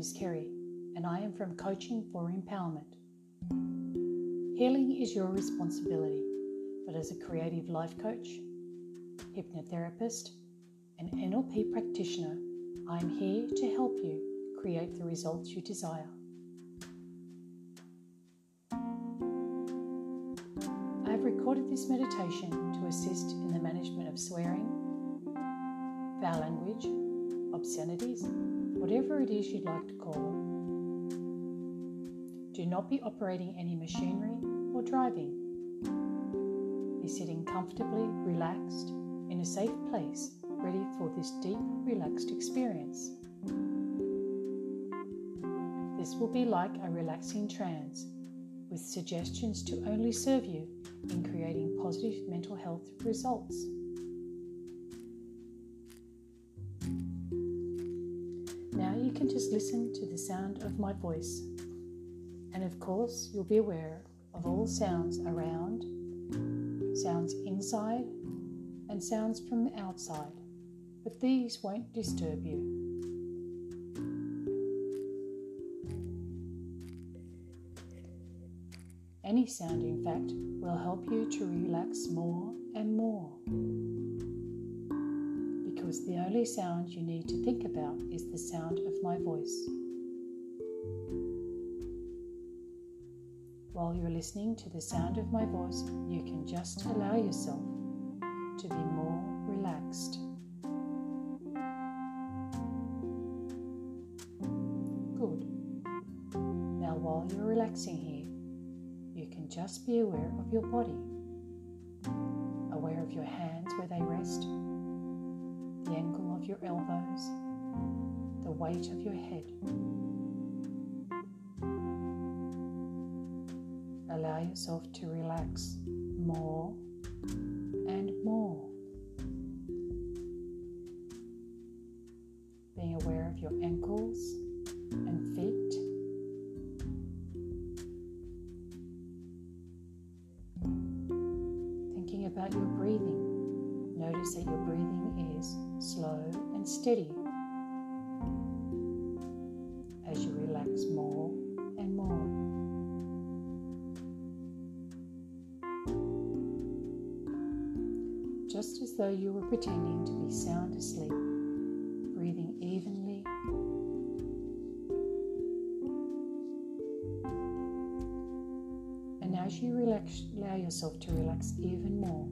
is Kerry, and I am from Coaching for Empowerment. Healing is your responsibility, but as a creative life coach, hypnotherapist, and NLP practitioner, I am here to help you create the results you desire. I have recorded this meditation to assist in the management of swearing, foul language, obscenities, whatever it is you'd like to call them. Do not be operating any machinery or driving. Be sitting comfortably, relaxed, in a safe place, ready for this deep, relaxed experience. This will be like a relaxing trance with suggestions to only serve you in creating positive mental health results. You can just listen to the sound of my voice. And of course, you'll be aware of all sounds around, sounds inside, and sounds from outside. But these won't disturb you. Any sound, in fact, will help you to relax more and more. Because the only sound you need to think about is the sound of my voice. While you're listening to the sound of my voice, you can just allow yourself to be more relaxed. Good. Now, while you're relaxing here, you can just be aware of your body, weight of your head. Allow yourself to relax more and more. Being aware of your ankles and feet. Thinking about your breathing. Notice that your breathing is slow and steady though you were pretending to be sound asleep, breathing evenly And as you relax, allow yourself to relax even more.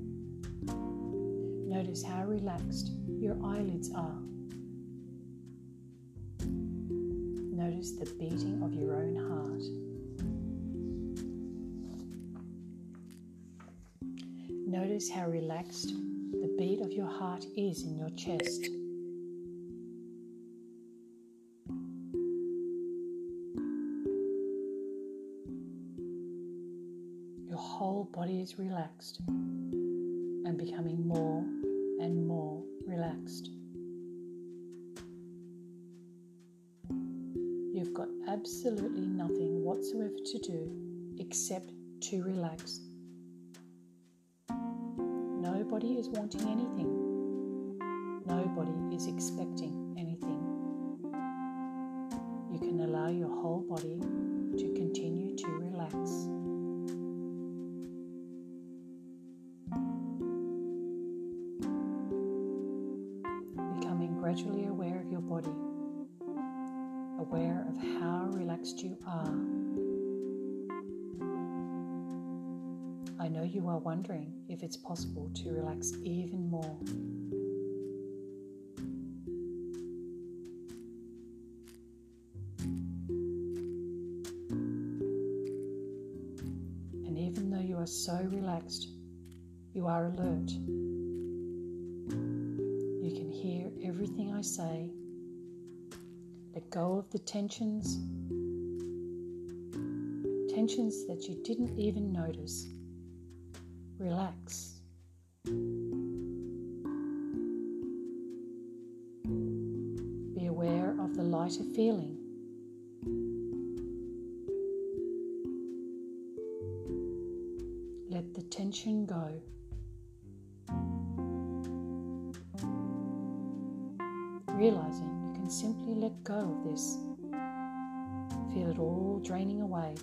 Notice how relaxed your eyelids are. Notice the beating of your own heart. Notice how relaxed the beat of your heart is in your chest. Your whole body is relaxed and becoming more and more relaxed. You've got absolutely nothing whatsoever to do except to relax. Nobody is wanting anything. Nobody is expecting anything. You can allow your whole body to continue to relax. Are wondering if it's possible to relax even more. And even though you are so relaxed, you are alert You can hear everything I say. Let go of the tensions, tensions that you didn't even notice. Relax. Be aware of the lighter feeling. Let the tension go. realizing you can simply let go of this Feel it all draining away.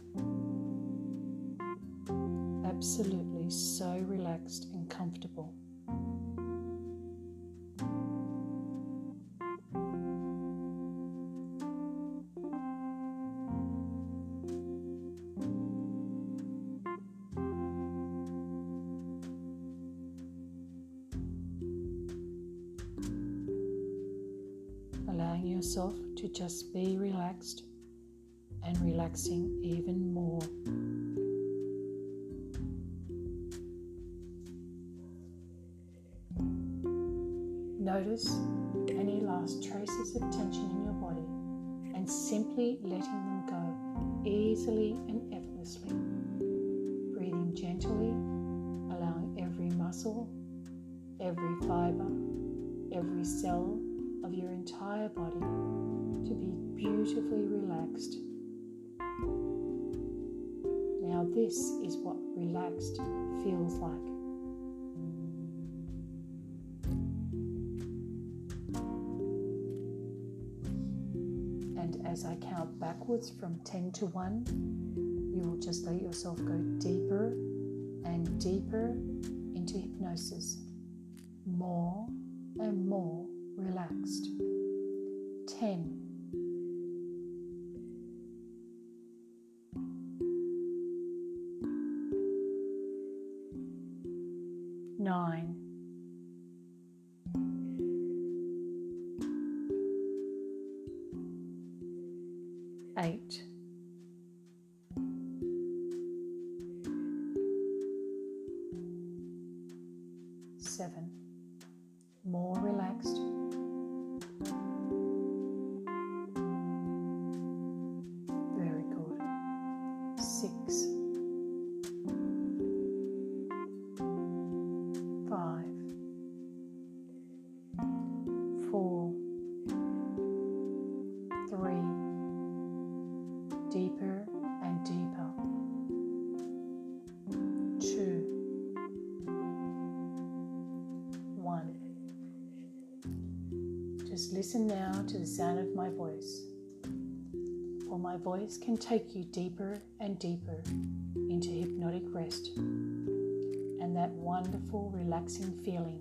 Absolutely so relaxed and comfortable. allowing yourself to just be relaxed and relaxing even more. Notice any last traces of tension in your body and simply letting them go easily and effortlessly. Breathing gently, allowing every muscle, every fiber, every cell of your entire body to be beautifully relaxed. Now, this is what relaxed feels like. Backwards from 10 to 1, you will just let yourself go deeper and deeper into hypnosis, more and more relaxed. 10. Eight. Deeper and deeper. Two. One. Just listen now to the sound of my voice. For my voice can take you deeper and deeper into hypnotic rest and that wonderful, relaxing feeling.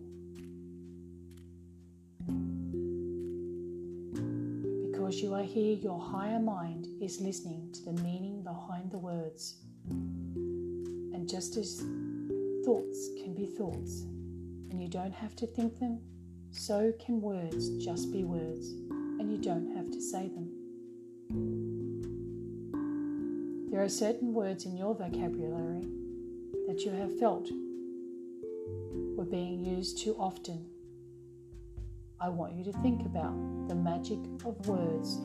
Because you are here, your higher mind is listening to the meaning behind the words. And just as thoughts can be thoughts, and you don't have to think them, so can words just be words, and you don't have to say them. There are certain words in your vocabulary that you have felt were being used too often. I want you to think about the magic of words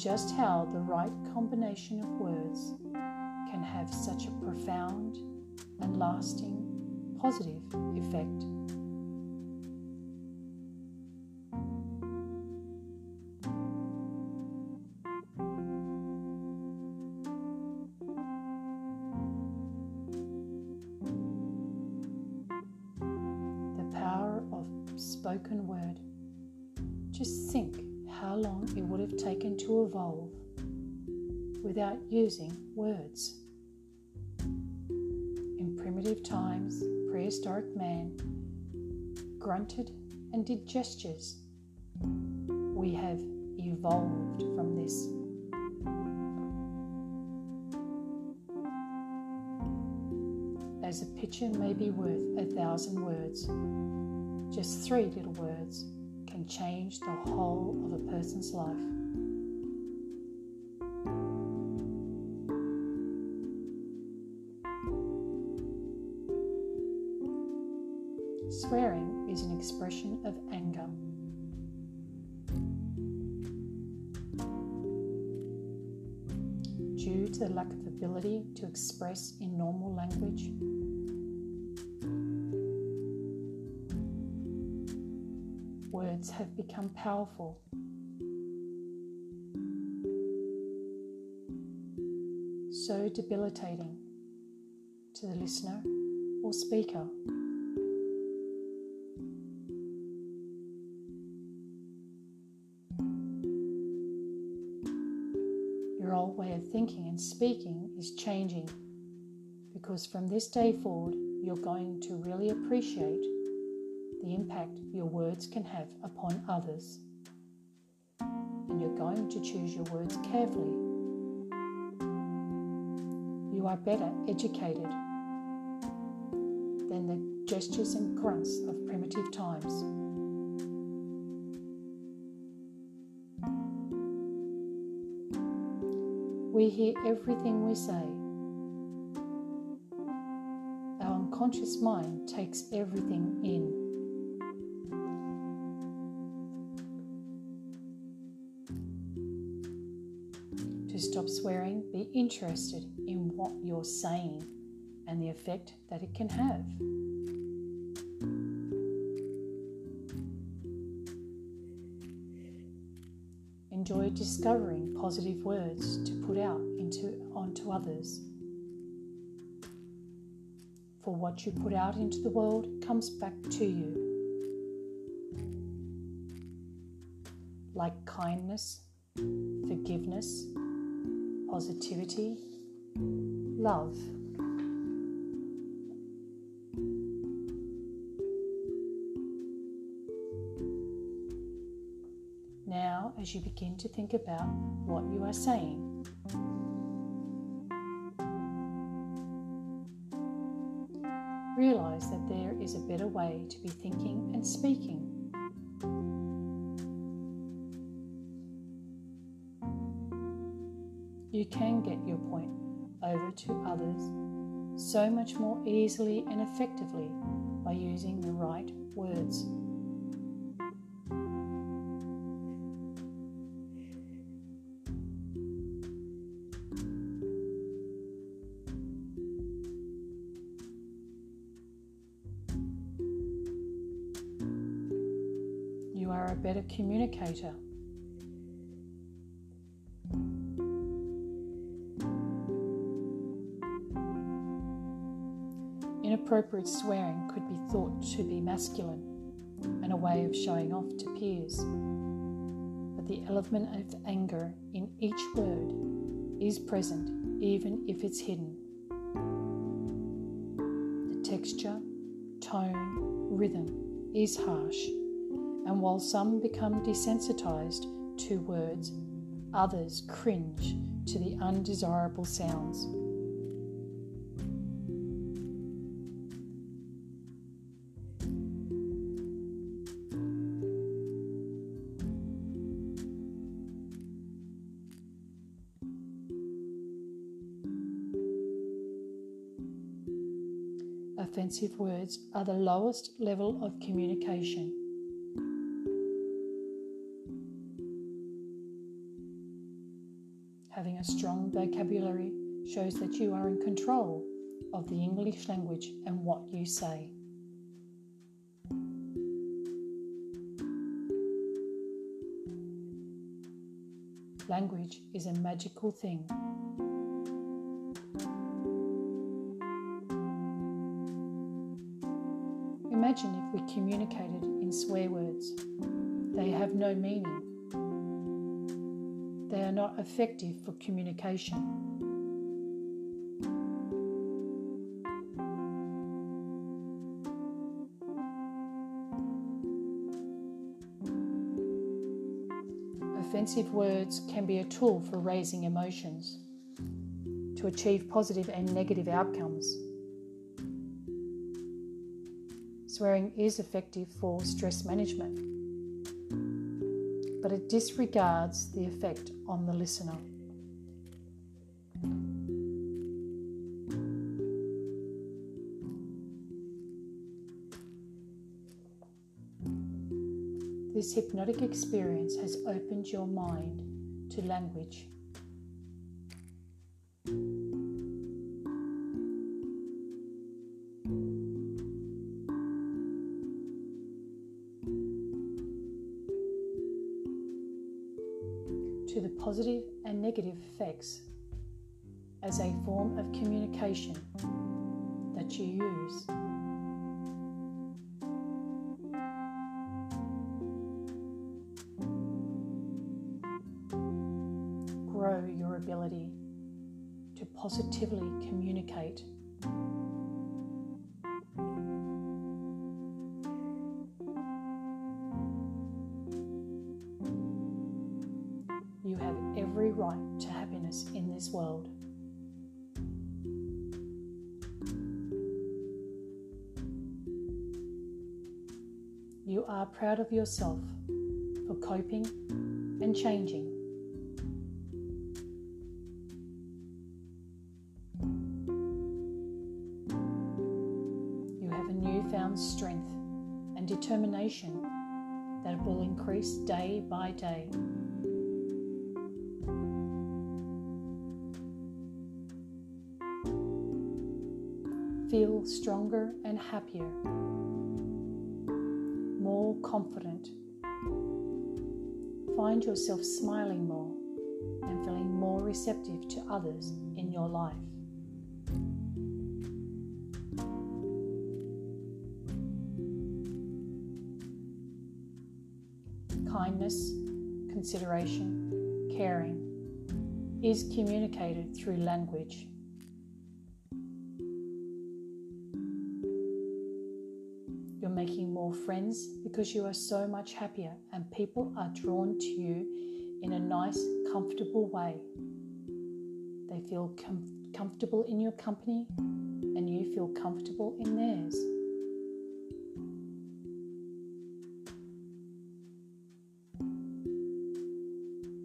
just how the right combination of words can have such a profound and lasting positive effect. The power of spoken word. Just think long it would have taken to evolve without using words. In primitive times, prehistoric man grunted and did gestures. We have evolved from this. As a picture may be worth a thousand words, just three little words can change the whole of a person's life. Swearing is an expression of anger. Due to the lack of ability to express in normal language, words have become powerful. So debilitating to the listener or speaker. Your old way of thinking and speaking is changing because from this day forward, you're going to really appreciate the impact your words can have upon others. And you're going to choose your words carefully. You are better educated than the gestures and grunts of primitive times. We hear everything we say. Our unconscious mind takes everything in. Be interested in what you're saying and the effect that it can have. Enjoy discovering positive words to put out into onto others. For what you put out into the world comes back to you. Like kindness, forgiveness, positivity, love. Now, as you begin to think about what you are saying, realize that there is a better way to be thinking and speaking. Can get your point over to others so much more easily and effectively by using the right words. You are a better communicator. Inappropriate swearing could be thought to be masculine and a way of showing off to peers. But the element of anger in each word is present even if it's hidden. The texture, tone, rhythm is harsh, and while some become desensitized to words, others cringe to the undesirable sounds. Offensive words are the lowest level of communication. Having a strong vocabulary shows that you are in control of the English language and what you say. Language is a magical thing. Imagine if we communicated in swear words. They have no meaning. They are not effective for communication. Offensive words can be a tool for raising emotions to achieve positive and negative outcomes. Swearing is effective for stress management, but it disregards the effect on the listener. This hypnotic experience has opened your mind to language. To the positive and negative effects as a form of communication that you use. grow your ability to positively communicate. You are proud of yourself for coping and changing. You have a newfound strength and determination that will increase day by day. Feel stronger and happier confident. Find yourself smiling more and feeling more receptive to others in your life. Kindness, consideration, caring is communicated through language friends because you are so much happier and people are drawn to you in a nice, comfortable way. They feel com- comfortable in your company and you feel comfortable in theirs.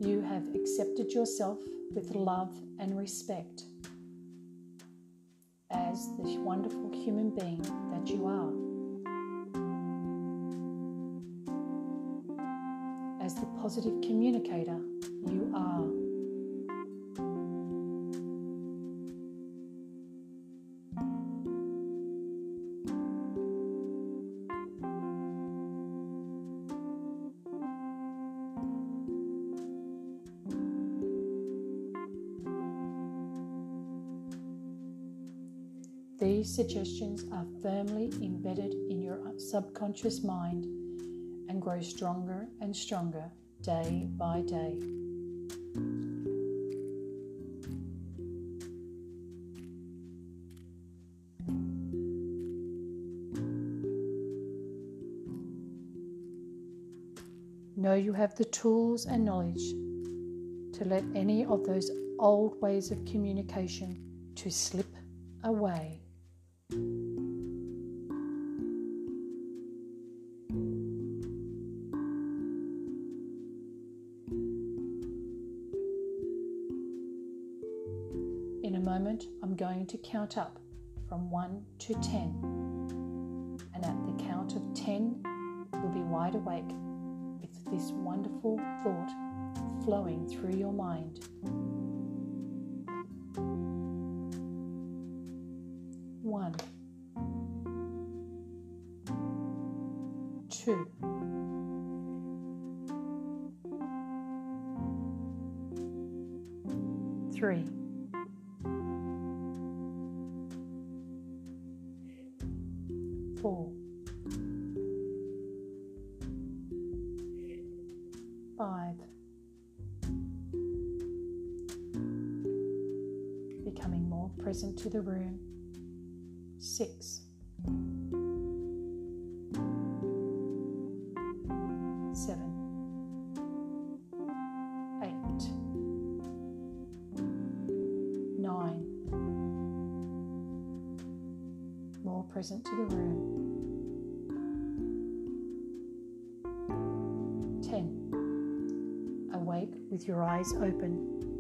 You have accepted yourself with love and respect as the wonderful human being that you are. Positive communicator you are. These suggestions are firmly embedded in your subconscious mind and grow stronger and stronger day by day. Know you have the tools and knowledge to let any of those old ways of communication to slip away. I'm going to count up from 1 to 10. And at the count of 10, you'll be wide awake with this wonderful thought flowing through your mind. One, two, three. Present to the room, six, seven, eight, nine, more present to the room. 10. Awake with your eyes open.